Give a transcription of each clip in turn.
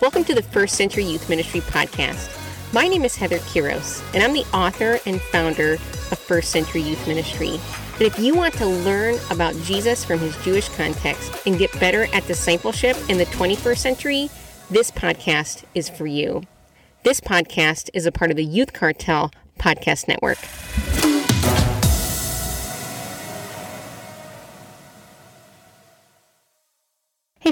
Welcome to the First Century Youth Ministry podcast. My name is Heather Kiros, and I'm the author and founder of First Century Youth Ministry. But if you want to learn about Jesus from his Jewish context and get better at discipleship in the 21st century, this podcast is for you. This podcast is a part of the Youth Cartel Podcast Network.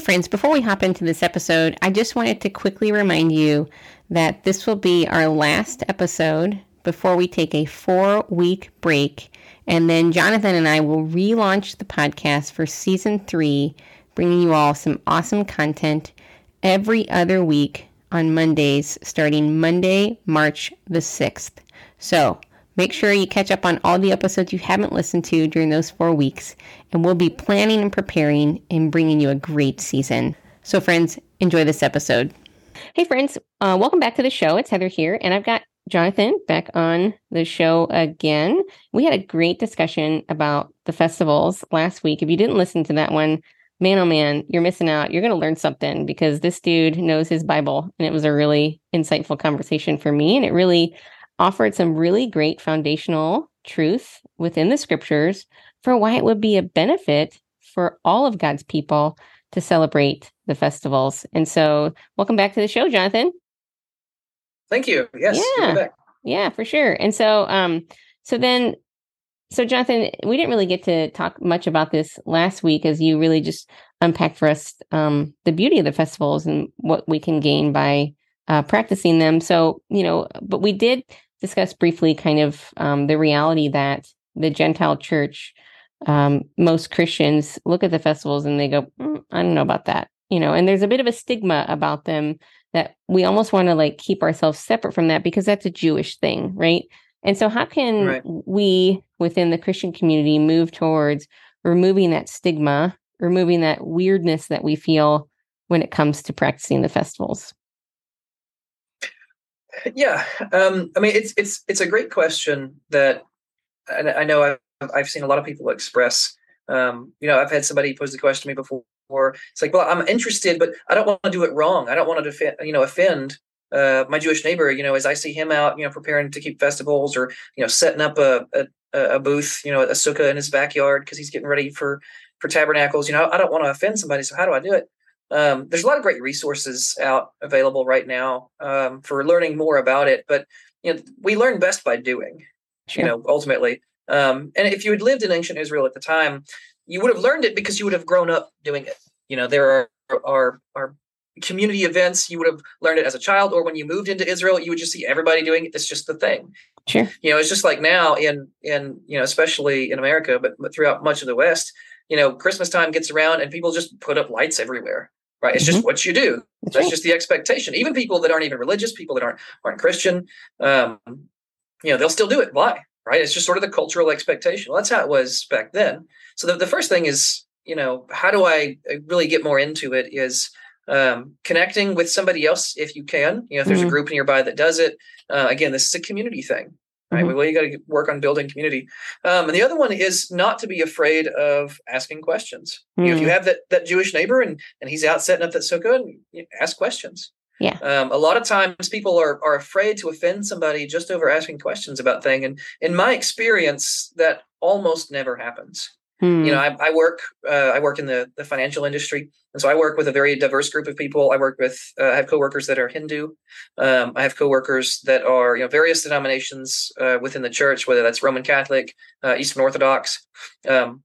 Friends, before we hop into this episode, I just wanted to quickly remind you that this will be our last episode before we take a four week break. And then Jonathan and I will relaunch the podcast for season three, bringing you all some awesome content every other week on Mondays, starting Monday, March the 6th. So Make sure you catch up on all the episodes you haven't listened to during those four weeks, and we'll be planning and preparing and bringing you a great season. So, friends, enjoy this episode. Hey, friends, uh, welcome back to the show. It's Heather here, and I've got Jonathan back on the show again. We had a great discussion about the festivals last week. If you didn't listen to that one, man, oh man, you're missing out. You're going to learn something because this dude knows his Bible, and it was a really insightful conversation for me, and it really offered some really great foundational truth within the scriptures for why it would be a benefit for all of God's people to celebrate the festivals. And so, welcome back to the show, Jonathan. Thank you. Yes. Yeah. Yeah, for sure. And so, um, so then, so Jonathan, we didn't really get to talk much about this last week, as you really just unpacked for us um, the beauty of the festivals and what we can gain by uh, practicing them. So, you know, but we did discuss briefly kind of um, the reality that the Gentile church, um, most Christians look at the festivals and they go, mm, I don't know about that, you know, and there's a bit of a stigma about them that we almost want to like keep ourselves separate from that because that's a Jewish thing, right? And so, how can right. we within the Christian community move towards removing that stigma, removing that weirdness that we feel when it comes to practicing the festivals? Yeah, um, I mean it's it's it's a great question that I, I know I've, I've seen a lot of people express. Um, you know, I've had somebody pose the question to me before. It's like, well, I'm interested, but I don't want to do it wrong. I don't want to defend, you know, offend uh, my Jewish neighbor. You know, as I see him out, you know, preparing to keep festivals or you know, setting up a a, a booth, you know, a sukkah in his backyard because he's getting ready for for tabernacles. You know, I don't want to offend somebody. So how do I do it? Um, there's a lot of great resources out available right now um, for learning more about it. But you know, we learn best by doing. Sure. You know, ultimately. Um, and if you had lived in ancient Israel at the time, you would have learned it because you would have grown up doing it. You know, there are are are community events. You would have learned it as a child, or when you moved into Israel, you would just see everybody doing it. It's just the thing. Sure. You know, it's just like now in in you know, especially in America, but, but throughout much of the West, you know, Christmas time gets around and people just put up lights everywhere right? It's mm-hmm. just what you do. That's, That's right. just the expectation. Even people that aren't even religious, people that aren't aren't Christian, um, you know, they'll still do it. Why? Right? It's just sort of the cultural expectation. Well, that's how it was back then. So the, the first thing is, you know, how do I really get more into it? Is um, connecting with somebody else if you can. You know, if there's mm-hmm. a group nearby that does it. Uh, again, this is a community thing right? Mm-hmm. Well, you got to work on building community. Um, and the other one is not to be afraid of asking questions. Mm-hmm. You know, if you mm. have that that Jewish neighbor and and he's out setting up that sukkah, you know, ask questions. Yeah. Um, a lot of times people are are afraid to offend somebody just over asking questions about thing, and in my experience, that almost never happens. Hmm. You know, I, I work uh, I work in the, the financial industry, and so I work with a very diverse group of people. I work with uh, I have coworkers that are Hindu. Um, I have coworkers that are you know various denominations uh, within the church, whether that's Roman Catholic, uh, Eastern Orthodox. Um,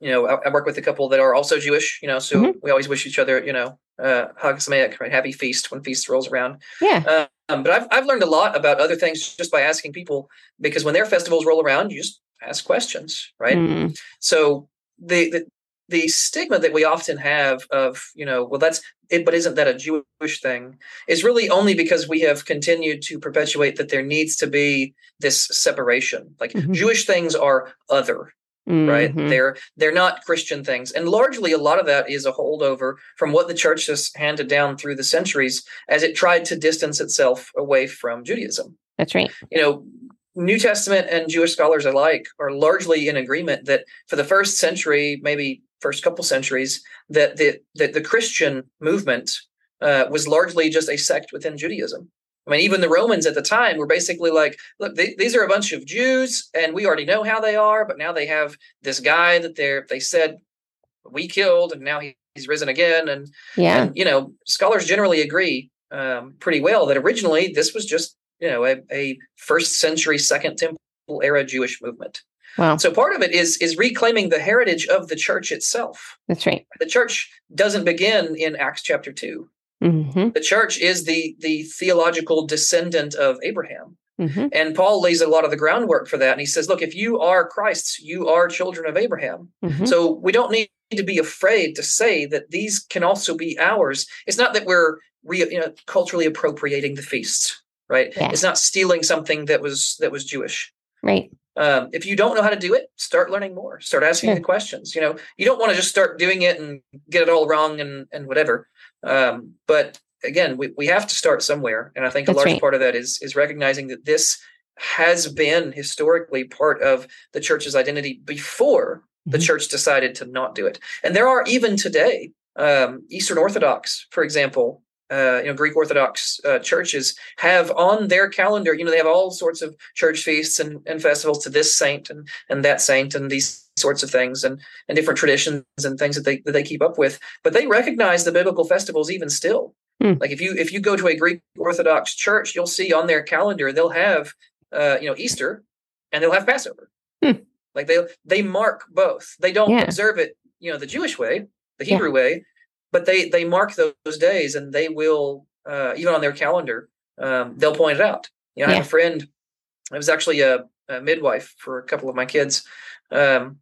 you know, I, I, work with a couple that are also Jewish. You know, so mm-hmm. we always wish each other you know uh, Hag Sameach, right? Happy feast when feast rolls around. Yeah. Um, but I've I've learned a lot about other things just by asking people because when their festivals roll around, you just ask questions, right? Mm. So the, the the stigma that we often have of you know well that's it but isn't that a jewish thing is really only because we have continued to perpetuate that there needs to be this separation like mm-hmm. jewish things are other mm-hmm. right they're they're not christian things and largely a lot of that is a holdover from what the church has handed down through the centuries as it tried to distance itself away from judaism that's right you know New Testament and Jewish scholars alike are largely in agreement that for the first century, maybe first couple centuries, that the that the Christian movement uh, was largely just a sect within Judaism. I mean, even the Romans at the time were basically like, look, they, these are a bunch of Jews, and we already know how they are, but now they have this guy that they're they said we killed, and now he, he's risen again, and yeah, and, you know, scholars generally agree um, pretty well that originally this was just you know a, a first century Second Temple era Jewish movement. Wow. So part of it is is reclaiming the heritage of the church itself. That's right. The church doesn't begin in Acts chapter 2. Mm-hmm. The church is the the theological descendant of Abraham. Mm-hmm. And Paul lays a lot of the groundwork for that. And he says, look, if you are Christ's, you are children of Abraham. Mm-hmm. So we don't need to be afraid to say that these can also be ours. It's not that we're re, you know, culturally appropriating the feasts, right? Yeah. It's not stealing something that was that was Jewish. Right. Um, if you don't know how to do it, start learning more. Start asking Yeah. the questions. You know, you don't want to just start doing it and get it all wrong and and whatever. Um, but again, we, we have to start somewhere, and I think a large right. part of that is is recognizing that this has been historically part of the church's identity before the Mhm. church decided to not do it. And there are even today um, Eastern Orthodox, for example, uh, you know, Greek Orthodox uh, churches have on their calendar, you know, they have all sorts of church feasts and, and festivals to this saint and and that saint and these sorts of things and and different traditions and things that they that they keep up with. But they recognize the biblical festivals even still. Hmm. Like if you if you go to a Greek Orthodox church, you'll see on their calendar they'll have uh, you know Easter and they'll have Passover. Hmm. Like they they mark both. They don't Yeah. observe it, you know, the Jewish way, the Yeah. Hebrew way, but they they mark those, those days and they will uh, even on their calendar um, they'll point it out. You know, I have a friend. I was actually a, a midwife for a couple of my kids, um,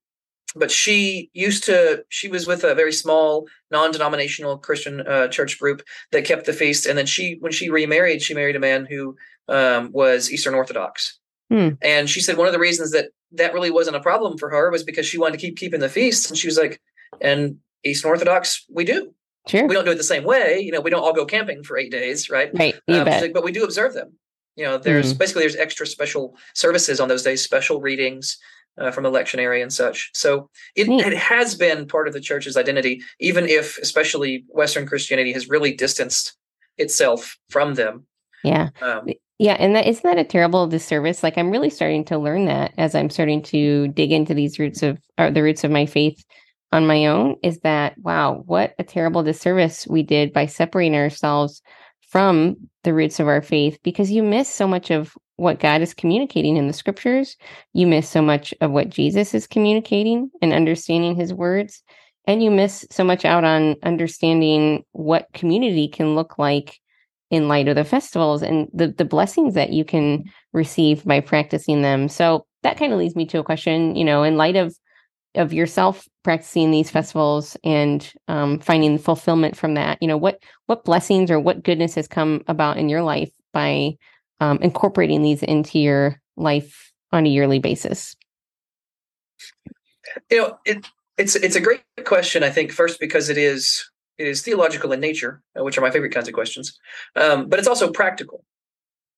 but she used to. She was with a very small non-denominational Christian uh, church group that kept the feast, and then she, when she remarried, she married a man who um, was Eastern Orthodox. Hmm. And she said one of the reasons that that really wasn't a problem for her was because she wanted to keep keeping the feast and she was like, "And Eastern Orthodox, we do. Sure. We don't do it the same way. You know, we don't all go camping for eight days, right? right. Um, but we do observe them. You know, there's basically there's extra special services on those days, special readings uh, from the lectionary and such. So it, it has been part of the church's identity, even if especially Western Christianity has really distanced itself from them. yeah. Um, Yeah, and that isn't that a terrible disservice? Like I'm really starting to learn that as I'm starting to dig into these roots of the roots of my faith on my own is that wow, what a terrible disservice we did by separating ourselves from the roots of our faith because you miss so much of what God is communicating in the scriptures. You miss so much of what Jesus is communicating and understanding his words. And you miss so much out on understanding what community can look like in light of the festivals and the, the blessings that you can receive by practicing them. So that kind of leads me to a question, you know, in light of of yourself practicing these festivals and um, finding fulfillment from that, you know, what what blessings or what goodness has come about in your life by um, incorporating these into your life on a yearly basis? you know, it, it's it's a great question. I think first because it is it is theological in nature, uh, which are my favorite kinds of questions. Um, but it's also practical,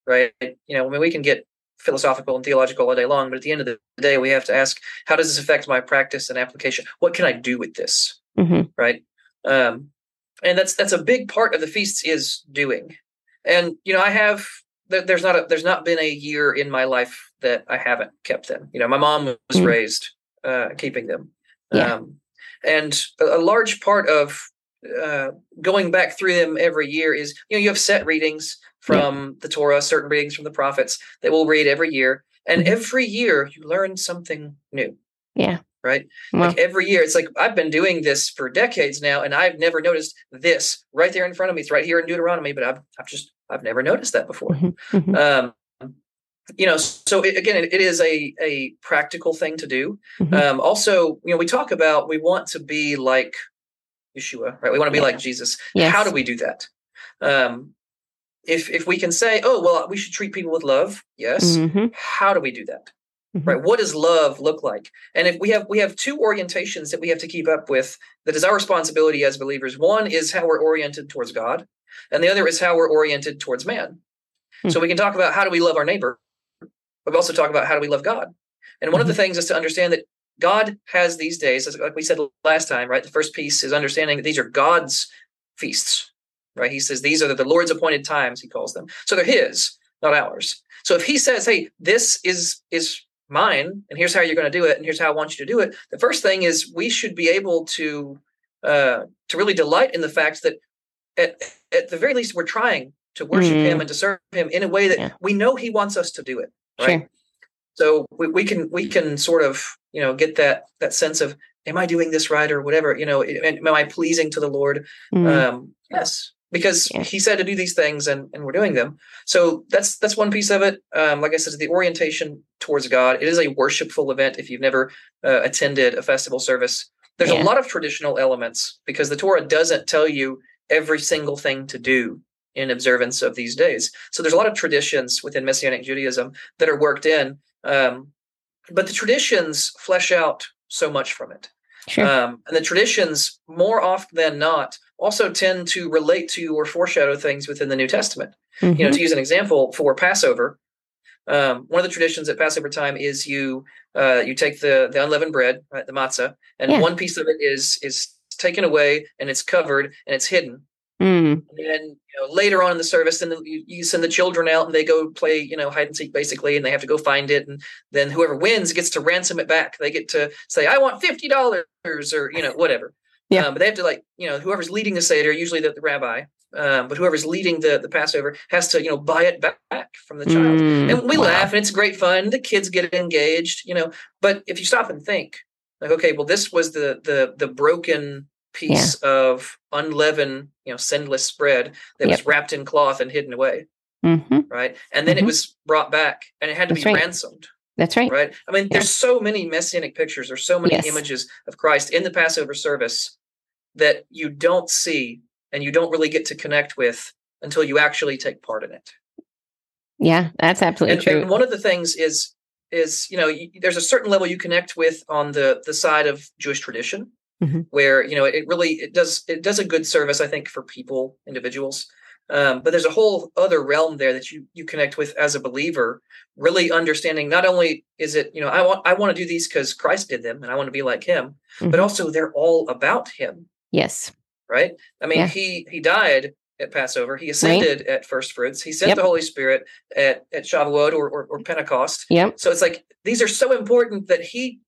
right? You know, I mean, we can get philosophical and theological all day long, but at the end of the day, we have to ask, how does this affect my practice and application? What can I do with this, hmm right? Um, and that's that's a big part of the feasts is doing. And you know, I have there, there's not a, there's not been a year in my life that I haven't kept them. You know, my mom was Mhm. raised uh, keeping them, Yeah. um, and a, a large part of uh, going back through them every year is you know you have set readings from the Torah, certain readings from the prophets that we'll read every year, and Mhm. every year you learn something new, Yeah. right? Well, Like every year, it's like I've been doing this for decades now, and I've never noticed this right there in front of me. It's right here in Deuteronomy, but I've I've just I've never noticed that before. mhm, mhm. Um, you know, so it, again, it, it is a a practical thing to do. Um, also, you know, we talk about we want to be like Yeshua, right? We want to be Yeah. like Jesus. Yes. How do we do that? Um, if if we can say, oh well, we should treat people with love, yes. Mhm, How do we do that? mhm. right? What does love look like? And if we have we have two orientations that we have to keep up with that is our responsibility as believers. One is how we're oriented towards god and the other is how we're oriented towards man. So we can talk about how do we love our neighbor but we also talk about how do we love god. And one of the things is to understand that god has these days as like we said last time right the first piece is understanding that these are god's feasts right? He says these are the, Lord's appointed times. He calls them, so they're His, not ours. So if He says, "Hey, this is is mine, and here's how you're going to do it, and here's how I want you to do it," the first thing is we should be able to uh, to really delight in the fact that at at the very least we're trying to worship mm. Him and to serve Him in a way that yeah. we know He wants us to do it, right? Sure. So we, we can we can sort of you know get that that sense of am I doing this right or whatever you know am I pleasing to the Lord? Mm. Um, yes, because yeah. He said to do these things and and we're doing them. So that's that's one piece of it. Um, like I said, the orientation towards God. It is a worshipful event. If you've never uh, attended a festival service, there's yeah. a lot of traditional elements because the Torah doesn't tell you every single thing to do in observance of these days. So there's a lot of traditions within Messianic Judaism that are worked in, um, but the traditions flesh out so much from it. Sure. Um, and the traditions, more often than not, also tend to relate to or foreshadow things within the New Testament. Mm-hmm. You know, to mm-hmm. use an example for Passover, um, one of the traditions at Passover time is you uh, you take the the unleavened bread, right, the matzah, and yeah. one piece of it is is taken away and it's covered and it's hidden. Mm. And then you know, later on in the service, then you, you, send the children out and they go play, you know, hide and seek basically, and they have to go find it. And then whoever wins gets to ransom it back. They get to say, "I want fifty dollars," or you know, whatever. Yeah. Um, but they have to like, you know, whoever's leading the seder, usually the, the rabbi, um, but whoever's leading the the Passover has to, you know, buy it back from the child. Mm. And we wow. laugh, and it's great fun. The kids get engaged, you know. But if you stop and think, like, okay, well, this was the the the broken piece yeah. of unleavened, you know, sinless bread that yep. was wrapped in cloth and hidden away. Mm-hmm. Right. And then mm-hmm. it was brought back and it had to That's be right. ransomed. That's right. Right. I mean, yeah. there's so many messianic pictures, there's so many yes. images of Christ in the Passover service that you don't see and you don't really get to connect with until you actually take part in it. Yeah, that's absolutely and, true. And one of the things is is you know there's a certain level you connect with on the the side of Jewish tradition, mm-hmm. where you know it really it does it does a good service I think for people individuals. Um, but there's a whole other realm there that you you connect with as a believer, really understanding not only is it you know I want I want to do these because Christ did them and I want to be like Him, mm-hmm. but also they're all about Him. Yes. Right. I mean, yeah. he he died at Passover. He ascended right. at first fruits. He sent yep. the Holy Spirit at at Shavuot or, or, or Pentecost. Yep. So it's like these are so important that he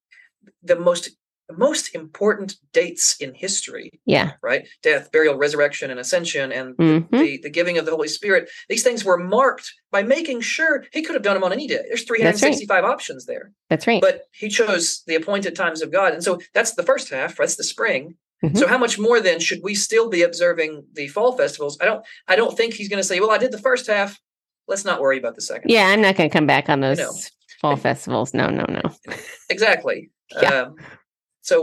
the most the most important dates in history. Yeah. Right? Death, burial, resurrection, and ascension, and mm-hmm. the, the giving of the Holy Spirit. These things were marked by making sure he could have done them on any day. There's 365 right. options there. That's right. But he chose the appointed times of God. And so that's the first half, that's the spring. Mm-hmm. So how much more then should we still be observing the fall festivals? I don't I don't think he's going to say, "Well, I did the first half. Let's not worry about the second. Yeah, I'm not going to come back on those you know. fall festivals. No, no, no. Exactly. Yeah. Um, so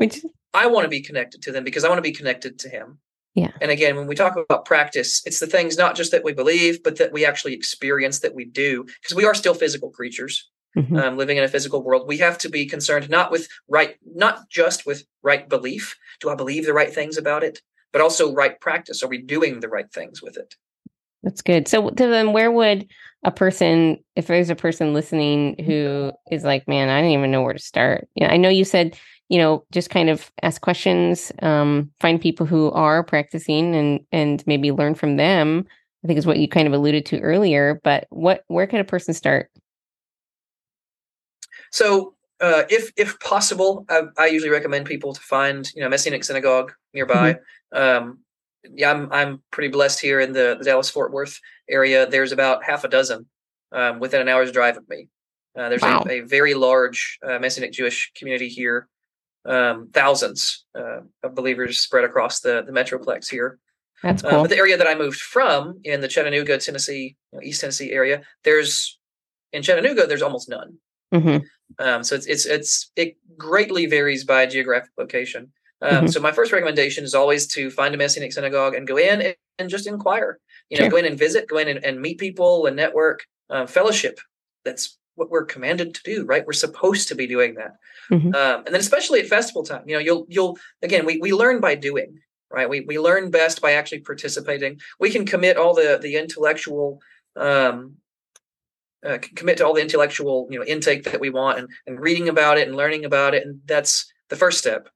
I want to be connected to them because I want to be connected to him. Yeah. And again, when we talk about practice, it's the things not just that we believe, but that we actually experience that we do because we are still physical creatures. Mm-hmm. Um, living in a physical world, we have to be concerned not with right, not just with right belief. Do I believe the right things about it? But also right practice. Are we doing the right things with it? That's good. So, then, where would a person, if there's a person listening who is like, "Man, I don't even know where to start." You know, I know you said you know, just kind of ask questions, um, find people who are practicing and and maybe learn from them. I think is what you kind of alluded to earlier. But what where can a person start? So, uh, if if possible, I, I, usually recommend people to find you know Messianic synagogue nearby. Mm-hmm. Um, yeah, I'm I'm pretty blessed here in the, the Dallas Fort Worth area. There's about half a dozen um, within an hour's drive of me. Uh, there's wow. a, a, very large uh, Messianic Jewish community here um, thousands uh, of believers spread across the, the metroplex here. That's cool. Uh, but the area that I moved from in the Chattanooga, Tennessee, you know, East Tennessee area, there's in Chattanooga, there's almost none. Mm-hmm. Um, so it's it's it's it greatly varies by geographic location. Um, mm-hmm. So my first recommendation is always to find a Messianic synagogue and go in and, and just inquire. You know, sure. go in and visit, go in and, and meet people and network, uh, fellowship. That's what we're commanded to do, right? We're supposed to be doing that. Mm-hmm. Um, and then especially at festival time, you know, you'll you'll again we we learn by doing, right? We we learn best by actually participating. We can commit all the the intellectual um, uh, commit to all the intellectual you know intake that we want and, and reading about it and learning about it and that's the first step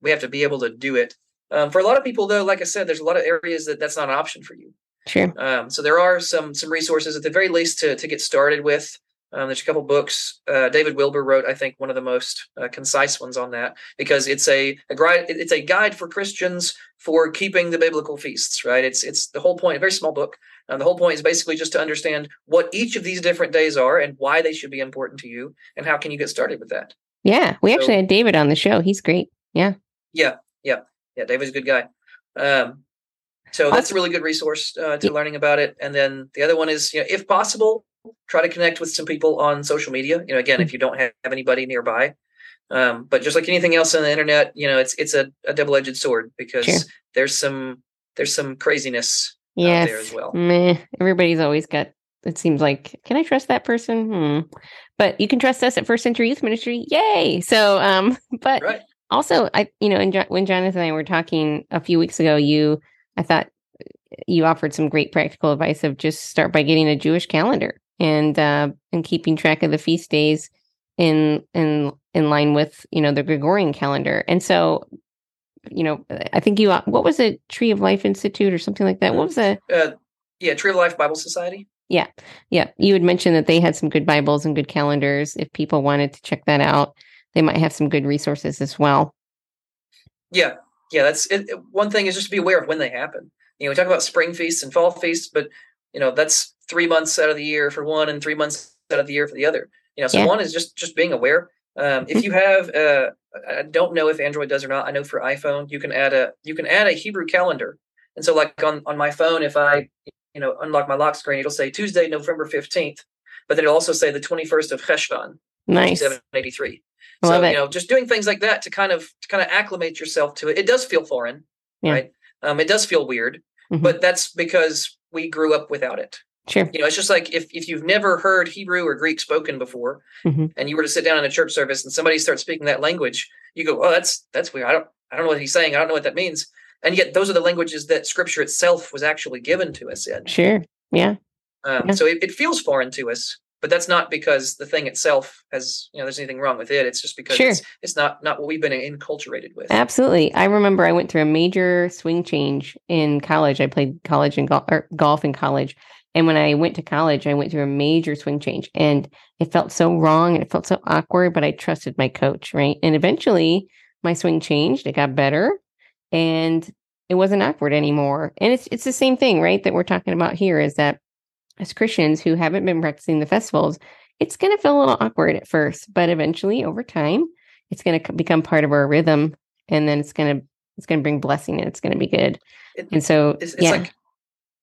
we have to be able to do it um, for a lot of people though like i said there's a lot of areas that that's not an option for you Sure. Um, so there are some some resources at the very least to to get started with. Um, there's a couple books. Uh, David Wilber wrote, I think, one of the most uh, concise ones on that because it's a, a guide. It's a guide for Christians for keeping the biblical feasts. Right. It's it's the whole point. A very small book. Um, the whole point is basically just to understand what each of these different days are and why they should be important to you, and how can you get started with that. Yeah, we actually had David on the show. He's great. Yeah. Yeah. Yeah. Yeah. David's a good guy. Um, so that's a really good resource uh, to learning about it. And then the other one is, you know, if possible, try to connect with some people on social media. You know, again, if you don't have anybody nearby, um, but just like anything else on the internet, you know, it's it's a, a double edged sword because sure. there's some there's some craziness yes. out there as well. Meh. Everybody's always got. It seems like, can I trust that person? Hmm. But you can trust us at First Century Youth Ministry. Yay! So, um, but right. also, I, you know, jo- when Jonathan and I were talking a few weeks ago, you, I thought you offered some great practical advice of just start by getting a Jewish calendar and uh, and keeping track of the feast days in in in line with you know the Gregorian calendar. And so, you know, I think you what was it, Tree of Life Institute or something like that. What was it? Uh, yeah, Tree of Life Bible Society. Yeah, yeah. You had mentioned that they had some good Bibles and good calendars. If people wanted to check that out, they might have some good resources as well. Yeah, yeah. That's it, one thing is just to be aware of when they happen. You know, we talk about spring feasts and fall feasts, but you know that's three months out of the year for one and three months out of the year for the other. You know, so yeah. one is just just being aware. Um, if you have, uh, I don't know if Android does or not. I know for iPhone you can add a you can add a Hebrew calendar, and so like on on my phone, if I you know unlock my lock screen, it'll say Tuesday, November fifteenth, but then it'll also say the twenty first of Cheshvan, nice seven eighty three. So it. you know, just doing things like that to kind of to kind of acclimate yourself to it. It does feel foreign, yeah. right? Um, it does feel weird, mm-hmm. but that's because we grew up without it. Sure. You know, it's just like if, if you've never heard Hebrew or Greek spoken before, mm-hmm. and you were to sit down in a church service and somebody starts speaking that language, you go, "Oh, that's that's weird. I don't I don't know what he's saying. I don't know what that means." And yet, those are the languages that Scripture itself was actually given to us in. Sure. Yeah. Um, yeah. So it, it, feels foreign to us, but that's not because the thing itself has you know there's anything wrong with it. It's just because sure. it's, it's not not what we've been enculturated with. Absolutely. I remember I went through a major swing change in college. I played college and go- er, golf in college and when I went to college, I went through a major swing change and it felt so wrong and it felt so awkward, but I trusted my coach, right? And eventually my swing changed, it got better and it wasn't awkward anymore. And it's it's the same thing, right? That we're talking about here is that as Christians who haven't been practicing the festivals, it's going to feel a little awkward at first, but eventually over time, it's going to become part of our rhythm and then it's going to it's going to bring blessing and it's going to be good. It, and so it's, it's yeah. like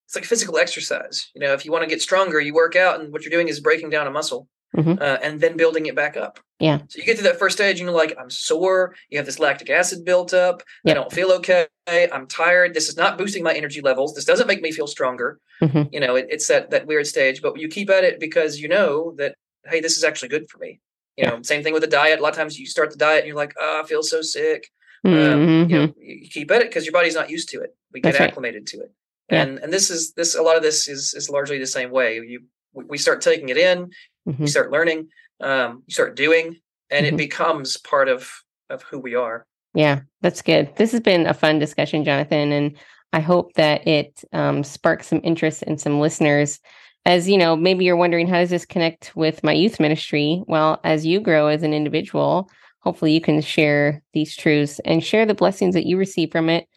it's like physical exercise. You know, if you want to get stronger, you work out, and what you're doing is breaking down a muscle mm-hmm. uh, and then building it back up. Yeah. So you get to that first stage, and you're like, I'm sore. You have this lactic acid built up. Yep. I don't feel okay. I'm tired. This is not boosting my energy levels. This doesn't make me feel stronger. Mm-hmm. You know, it, it's that that weird stage, but you keep at it because you know that hey, this is actually good for me. You yeah. know, same thing with the diet. A lot of times you start the diet and you're like, oh, I feel so sick. Mm-hmm. Um, you know, mm-hmm. you keep at it because your body's not used to it. We get That's acclimated right. to it yeah. and and this is this a lot of this is is largely the same way you we start taking it in mm-hmm. you start learning um you start doing and mm-hmm. it becomes part of of who we are yeah that's good this has been a fun discussion jonathan and i hope that it um, sparks some interest in some listeners as you know maybe you're wondering how does this connect with my youth ministry well as you grow as an individual hopefully you can share these truths and share the blessings that you receive from it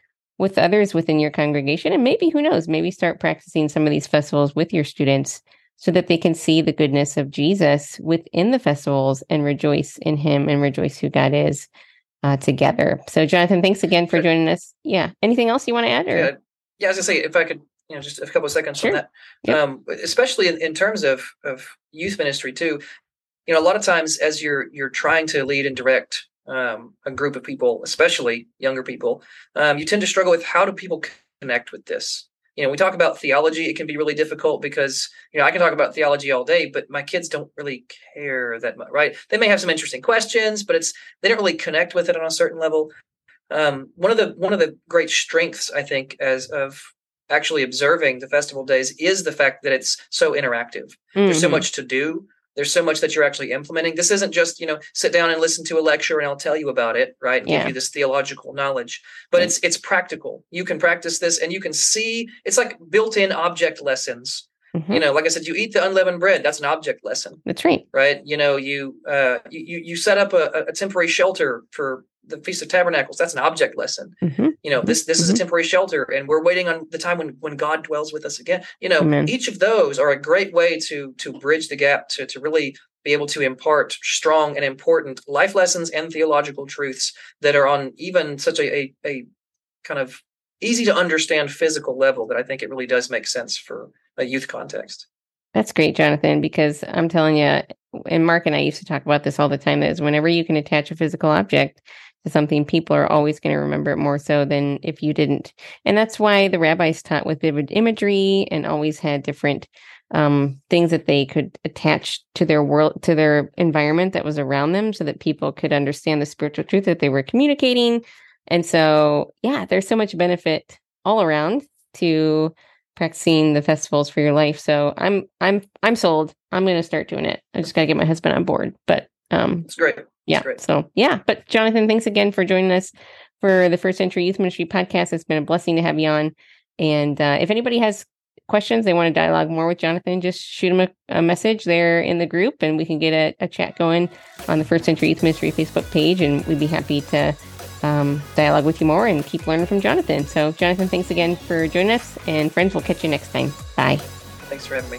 with others within your congregation. And maybe, who knows, maybe start practicing some of these festivals with your students so that they can see the goodness of Jesus within the festivals and rejoice in Him and rejoice who God is uh, together. So, Jonathan, thanks again for joining us. Yeah. Anything else you want to add? Or? Yeah, yeah I was going to say, if I could, you know, just a couple of seconds sure. on that, yep. um, especially in, in terms of, of youth ministry too. You know, a lot of times as you're you're trying to lead and direct um, a group of people, especially younger people, um, you tend to struggle with how do people connect with this. You know, we talk about theology; it can be really difficult because you know I can talk about theology all day, but my kids don't really care that much, right? They may have some interesting questions, but it's they don't really connect with it on a certain level. Um, one of the one of the great strengths I think as of actually observing the festival days is the fact that it's so interactive. Mm-hmm. There's so mm-hmm. much to do there's so much that you're actually implementing. This isn't just, you know, sit down and listen to a lecture and I'll tell you about it, right? Yeah. Give you this theological knowledge. But it's it's practical. You can practice this and you can see it's like built-in object lessons. Mhm. You know, like I said, you eat the unleavened bread. That's an object lesson, That's right. right? You know, you uh you you, set up a, a temporary shelter for the Feast of Tabernacles. That's an object lesson. hmm You know, this this is a Mhm. temporary shelter, and we're waiting on the time when when God dwells with us again. You know, Amen. each of those are a great way to to bridge the gap to to really be able to impart strong and important life lessons and theological truths that are on even such a a, a kind of easy to understand physical level that I think it really does make sense for a youth context. That's great, Jonathan, because I'm telling you, and Mark and I used to talk about this all the time, is whenever you can attach a physical object to something, people are always going to remember it more so than if you didn't. And that's why the rabbis taught with vivid imagery and always had different um, things that they could attach to their world, to their environment that was around them so that people could understand the spiritual truth that they were communicating. And so, yeah, there's so much benefit all around to practicing the festivals for your life. So I'm I'm I'm sold. I'm going to start doing it. I just got to get my husband on board. But um It's great. yeah. great. So yeah, but Jonathan, thanks again for joining us for the First Century Youth Ministry podcast. It's been a blessing to have you on. And uh, if anybody has questions, they want to dialogue more with Jonathan, just shoot him a, a message there in the group, and we can get a, a chat going on the First Century Youth Ministry Facebook page, and we'd be happy to um, dialogue with you more and keep learning from Jonathan. So, Jonathan, thanks again for joining us, and friends, we'll catch you next time. Bye. Thanks for having me.